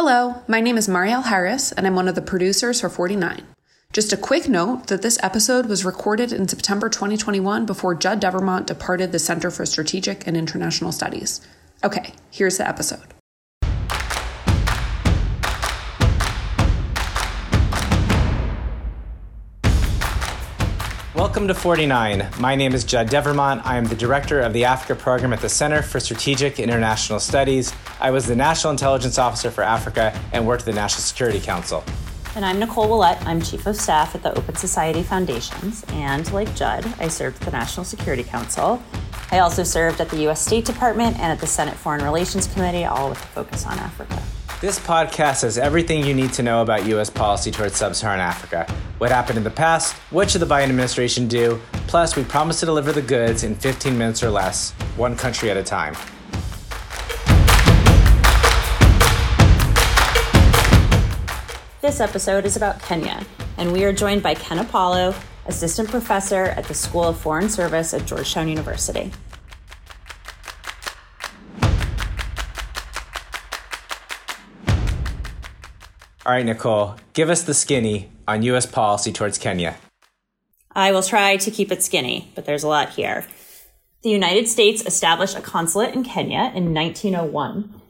Hello, my name is Marielle Harris, and I'm one of the producers for 49. Just a quick note that this episode was recorded in September 2021 before Judd Devermont departed the Center for Strategic and International Studies. Okay, here's the episode. Welcome to 49. My name is Judd Devermont. I am the director of the Africa program at the Center for Strategic International Studies. I was the National Intelligence Officer for Africa and worked at the National Security Council. And I'm Nicole Willett. I'm Chief of Staff at the Open Society Foundations. And like Judd, I served at the National Security Council. I also served at the U.S. State Department and at the Senate Foreign Relations Committee, all with a focus on Africa. This podcast has everything you need to know about U.S. policy towards sub Saharan Africa. What happened in the past, what should the Biden administration do, plus, we promise to deliver the goods in 15 minutes or less, one country at a time. This episode is about Kenya, and we are joined by Ken Opalo, Assistant Professor at the School of Foreign Service at Georgetown University. All right, Nicole, give us the skinny on U.S. policy towards Kenya. I will try to keep it skinny, but there's a lot here. The United States established a consulate in Kenya in 1901.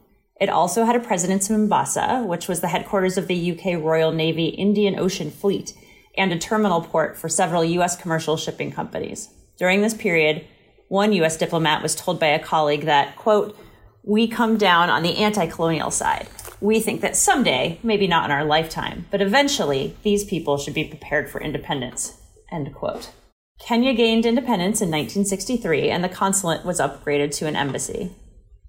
It also had a presence in Mombasa, which was the headquarters of the UK Royal Navy Indian Ocean Fleet, and a terminal port for several US commercial shipping companies. During this period, one US diplomat was told by a colleague that, quote, we come down on the anti colonial side we think that someday, maybe not in our lifetime, but eventually, these people should be prepared for independence. End quote. Kenya gained independence in 1963 and the consulate was upgraded to an embassy.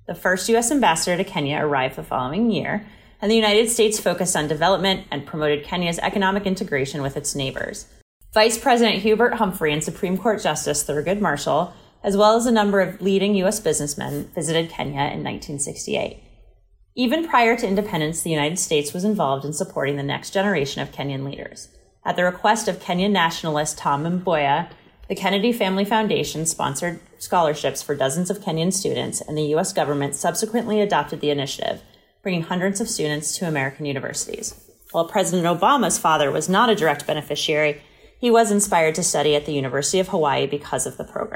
The first U.S. ambassador to Kenya arrived the following year, and the United States focused on development and promoted Kenya's economic integration with its neighbors. Vice President Hubert Humphrey and Supreme Court Justice Thurgood Marshall, as well as a number of leading U.S. businessmen, visited Kenya in 1968. Even prior to independence, the United States was involved in supporting the next generation of Kenyan leaders. At the request of Kenyan nationalist Tom Mboya, the Kennedy Family Foundation sponsored scholarships for dozens of Kenyan students, and the U.S. government subsequently adopted the initiative, bringing hundreds of students to American universities. While President Obama's father was not a direct beneficiary, he was inspired to study at the University of Hawaii because of the program.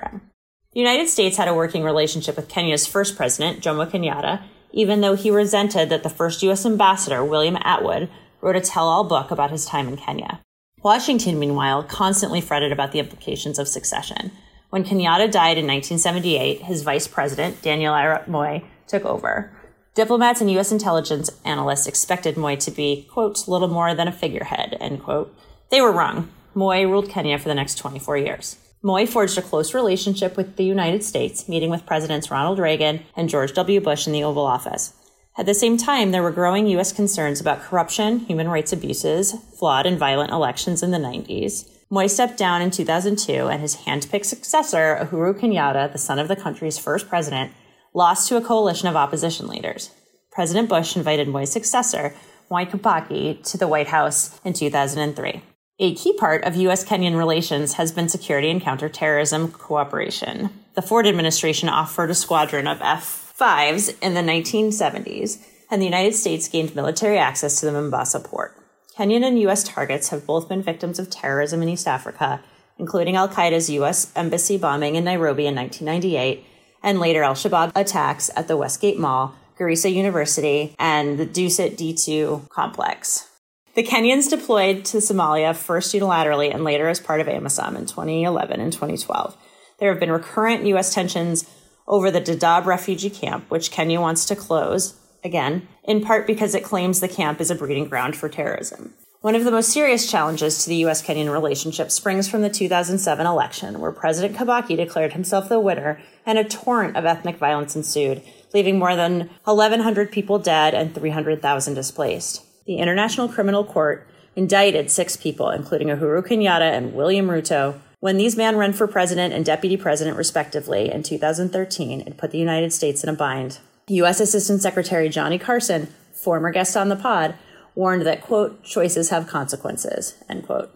The United States had a working relationship with Kenya's first president, Jomo Kenyatta, even though he resented that the first U.S. ambassador, William Atwood, wrote a tell all book about his time in Kenya. Washington, meanwhile, constantly fretted about the implications of succession. When Kenyatta died in 1978, his vice president, Daniel Arap Moi, took over. Diplomats and U.S. intelligence analysts expected Moi to be, quote, little more than a figurehead, end quote. They were wrong. Moi ruled Kenya for the next 24 years. Moi forged a close relationship with the United States, meeting with Presidents Ronald Reagan and George W. Bush in the Oval Office. At the same time, there were growing U.S. concerns about corruption, human rights abuses, flawed and violent elections in the 90s. Moi stepped down in 2002, and his handpicked successor, Uhuru Kenyatta, the son of the country's first president, lost to a coalition of opposition leaders. President Bush invited Moi's successor, Mwai Kibaki, to the White House in 2003. A key part of U.S. Kenyan relations has been security and counterterrorism cooperation. The Ford administration offered a squadron of F 5s in the 1970s, and the United States gained military access to the Mombasa port. Kenyan and U.S. targets have both been victims of terrorism in East Africa, including Al Qaeda's U.S. embassy bombing in Nairobi in 1998, and later Al Shabaab attacks at the Westgate Mall, Garissa University, and the Dusit D2 complex. The Kenyans deployed to Somalia first unilaterally and later as part of AMISOM in 2011 and 2012. There have been recurrent U.S. tensions over the Dadaab refugee camp, which Kenya wants to close, again, in part because it claims the camp is a breeding ground for terrorism. One of the most serious challenges to the U.S. Kenyan relationship springs from the 2007 election, where President Kibaki declared himself the winner and a torrent of ethnic violence ensued, leaving more than 1,100 people dead and 300,000 displaced. The International Criminal Court indicted six people, including Uhuru Kenyatta and William Ruto. When these men ran for president and deputy president, respectively, in 2013, it put the United States in a bind. U.S. Assistant Secretary Johnny Carson, former guest on the pod, warned that, quote, choices have consequences, end quote.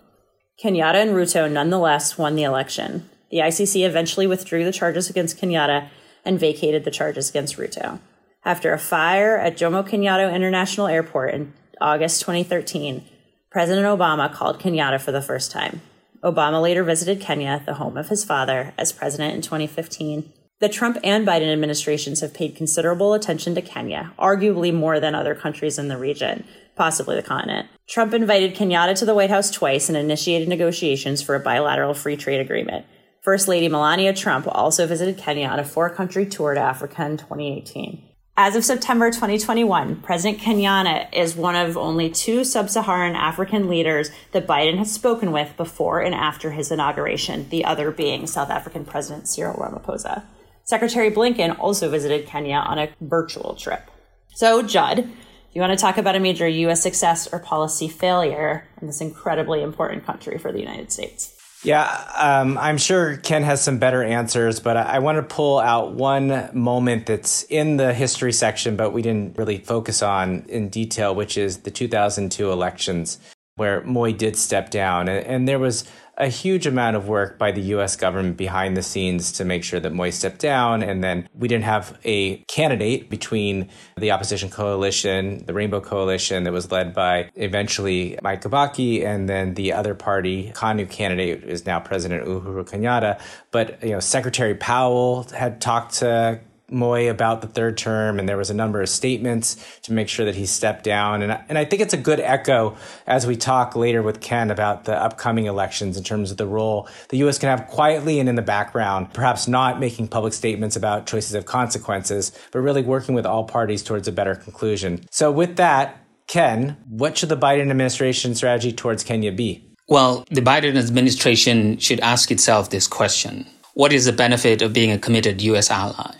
Kenyatta and Ruto nonetheless won the election. The ICC eventually withdrew the charges against Kenyatta and vacated the charges against Ruto. After a fire at Jomo Kenyatta International Airport in August 2013, President Obama called Kenyatta for the first time. Obama later visited Kenya, the home of his father, as president in 2015. The Trump and Biden administrations have paid considerable attention to Kenya, arguably more than other countries in the region, possibly the continent. Trump invited Kenyatta to the White House twice and initiated negotiations for a bilateral free trade agreement. First Lady Melania Trump also visited Kenya on a four country tour to Africa in 2018. As of September 2021, President Kenyatta is one of only two sub Saharan African leaders that Biden has spoken with before and after his inauguration, the other being South African President Cyril Ramaphosa. Secretary Blinken also visited Kenya on a virtual trip. So, Judd, you want to talk about a major U.S. success or policy failure in this incredibly important country for the United States? Yeah, um, I'm sure Ken has some better answers, but I, I want to pull out one moment that's in the history section, but we didn't really focus on in detail, which is the 2002 elections, where Moi did step down. And, and there was a huge amount of work by the US government behind the scenes to make sure that Moi stepped down. And then we didn't have a candidate between the opposition coalition, the Rainbow Coalition that was led by eventually Mwai Kibaki, and then the other party, KANU candidate is now President Uhuru Kenyatta. But, you know, Secretary Powell had talked to Moi about the third term, and there was a number of statements to make sure that he stepped down. And, and I think it's a good echo as we talk later with Ken about the upcoming elections in terms of the role the U.S. can have quietly and in the background, perhaps not making public statements about choices of consequences, but really working with all parties towards a better conclusion. So, with that, Ken, what should the Biden administration strategy towards Kenya be? Well, the Biden administration should ask itself this question What is the benefit of being a committed U.S. ally?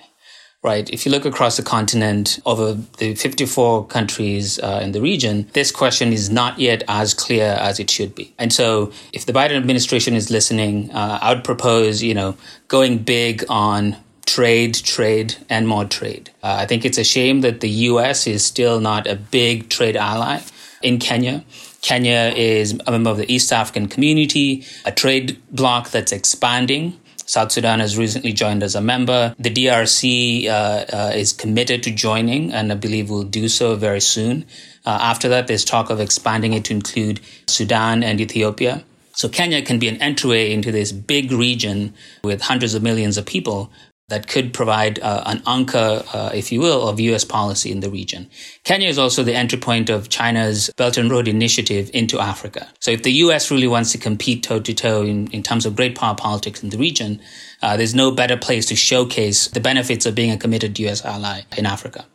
Right? If you look across the continent over the 54 countries uh, in the region, this question is not yet as clear as it should be. And so if the Biden administration is listening, uh, I would propose, you know, going big on trade, trade, and more trade. Uh, I think it's a shame that the U.S. is still not a big trade ally in Kenya. Kenya is a member of the East African community, a trade bloc that's expanding. South Sudan has recently joined as a member. The DRC uh, uh, is committed to joining and I believe will do so very soon. Uh, after that, there's talk of expanding it to include Sudan and Ethiopia. So Kenya can be an entryway into this big region with hundreds of millions of people that could provide uh, an anchor, uh, if you will, of U.S. policy in the region. Kenya is also the entry point of China's Belt and Road Initiative into Africa. So if the U.S. really wants to compete toe to toe in terms of great power politics in the region, uh, there's no better place to showcase the benefits of being a committed U.S. ally in Africa.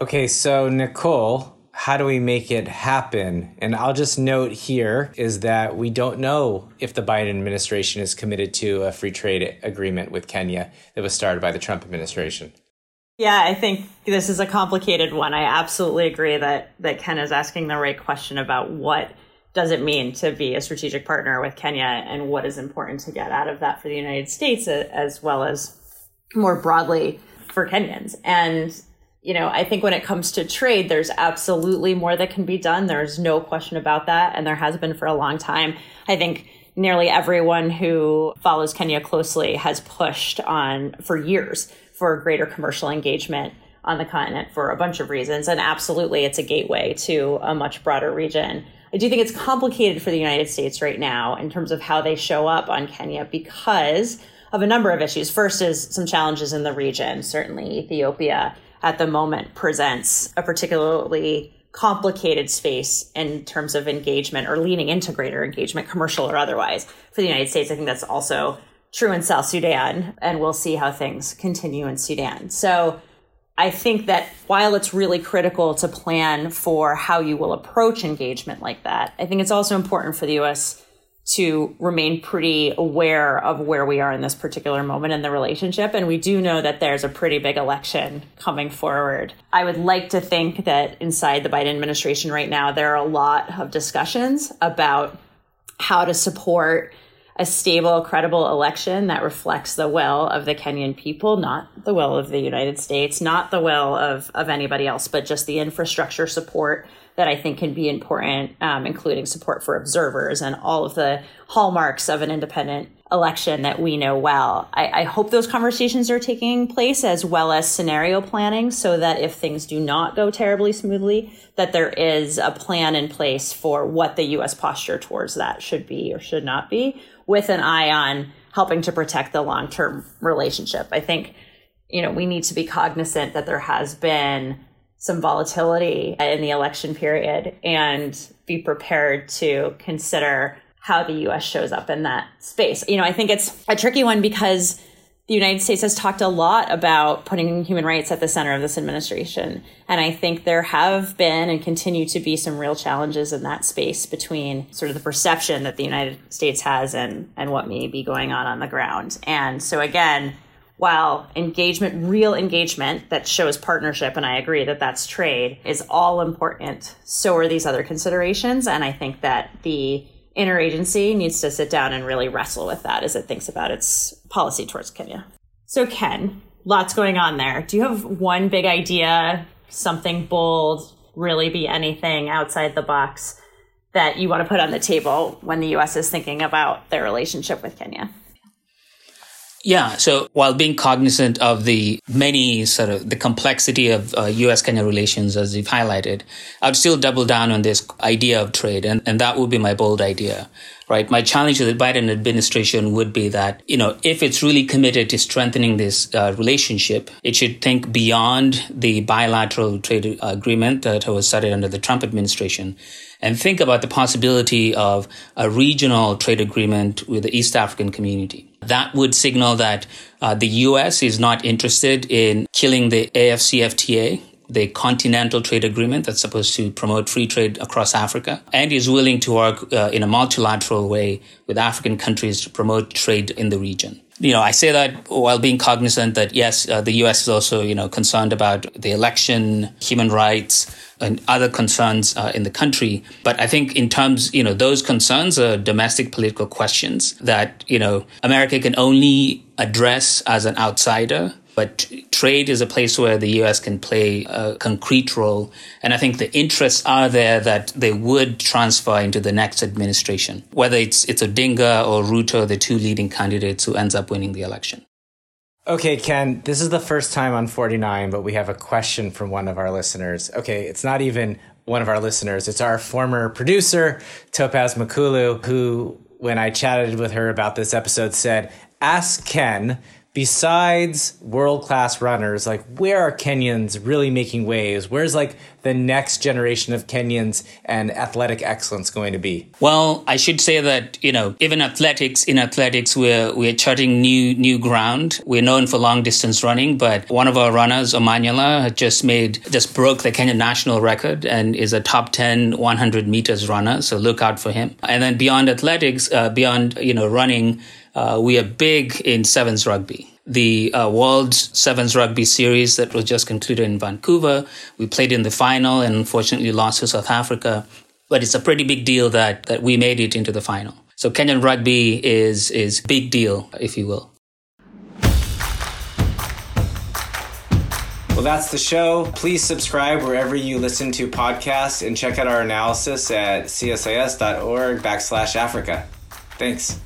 Okay, so Nicole, how do we make it happen? And I'll just note here is that we don't know if the Biden administration is committed to a free trade agreement with Kenya that was started by the Trump administration. Yeah, I think this is a complicated one. I absolutely agree that that Ken is asking the right question about what does it mean to be a strategic partner with Kenya and what is important to get out of that for the United States as well as more broadly for Kenyans. And you know, I think when it comes to trade, there's absolutely more that can be done. There's no question about that. And there has been for a long time. I think nearly everyone who follows Kenya closely has pushed on for years for greater commercial engagement on the continent for a bunch of reasons. And absolutely, it's a gateway to a much broader region. I do think it's complicated for the United States right now in terms of how they show up on Kenya because of a number of issues. First is some challenges in the region, certainly Ethiopia at the moment presents a particularly complicated space in terms of engagement or leaning into greater engagement, commercial or otherwise, for the United States. I think that's also true in South Sudan, and we'll see how things continue in Sudan. So I think that while it's really critical to plan for how you will approach engagement like that, I think it's also important for the US to remain pretty aware of where we are in this particular moment in the relationship. And we do know that there's a pretty big election coming forward. I would like to think that inside the Biden administration right now, there are a lot of discussions about how to support a stable, credible election that reflects the will of the Kenyan people, not the will of the United States, not the will of, of anybody else, but just the infrastructure support that I think can be important, um, including support for observers and all of the hallmarks of an independent election that we know well. I, I, hope those conversations are taking place as well as scenario planning so that if things do not go terribly smoothly, that there is a plan in place for what the US posture towards that should be or should not be with an eye on helping to protect the long-term relationship. I think you know, we need to be cognizant that there has been some volatility in the election period and be prepared to consider how the US shows up in that space. You know, I think it's a tricky one because the United States has talked a lot about putting human rights at the center of this administration. And I think there have been and continue to be some real challenges in that space between sort of the perception that the United States has and, and what may be going on on the ground. And so again, while engagement, real engagement that shows partnership, and I agree that that's trade, is all important, so are these other considerations. And I think that the interagency needs to sit down and really wrestle with that as it thinks about its policy towards Kenya. So, Ken, lots going on there. Do you have one big idea, something bold, really be anything outside the box that you want to put on the table when the US is thinking about their relationship with Kenya? Yeah. So while being cognizant of the many sort of the complexity of uh, U.S. Kenya relations, as you've highlighted, I'd still double down on this idea of trade. And, and that would be my bold idea, right? My challenge to the Biden administration would be that, you know, if it's really committed to strengthening this uh, relationship, it should think beyond the bilateral trade agreement that was started under the Trump administration and think about the possibility of a regional trade agreement with the East African community. That would signal that uh, the U.S. is not interested in killing the AFCFTA, the continental trade agreement that's supposed to promote free trade across Africa, and is willing to work uh, in a multilateral way with African countries to promote trade in the region you know, I say that while being cognizant that yes, uh, the U.S. is also you know concerned about the election, human rights, and other concerns uh, in the country. But I think in terms, you know, those concerns are domestic political questions that you know America can only address as an outsider but trade is a place where the US can play a concrete role. And I think the interests are there that they would transfer into the next administration, whether it's, it's Odinga or Ruto, the two leading candidates who ends up winning the election. Okay, Ken, this is the first time on 49, but we have a question from one of our listeners. Okay, it's not even one of our listeners, it's our former producer, Topaz Makulu, who, when I chatted with her about this episode, said, Ask Ken besides world class runners, like where are Kenyans really making waves? Where's like the next generation of Kenyans and athletic excellence going to be? Well, I should say that you know even athletics in athletics we're we're charting new new ground. We're known for long distance running, but one of our runners, Omanyala, just made just broke the Kenyan national record and is a top 10 100 meters runner. So look out for him. And then beyond athletics, uh, beyond you know running uh, we are big in sevens rugby. The uh, World's Sevens Rugby Series that was just concluded in Vancouver. We played in the final and unfortunately lost to South Africa. But it's a pretty big deal that, that we made it into the final. So Kenyan rugby is, is big deal, if you will. Well, that's the show. Please subscribe wherever you listen to podcasts and check out our analysis at csis.org backslash Africa. Thanks.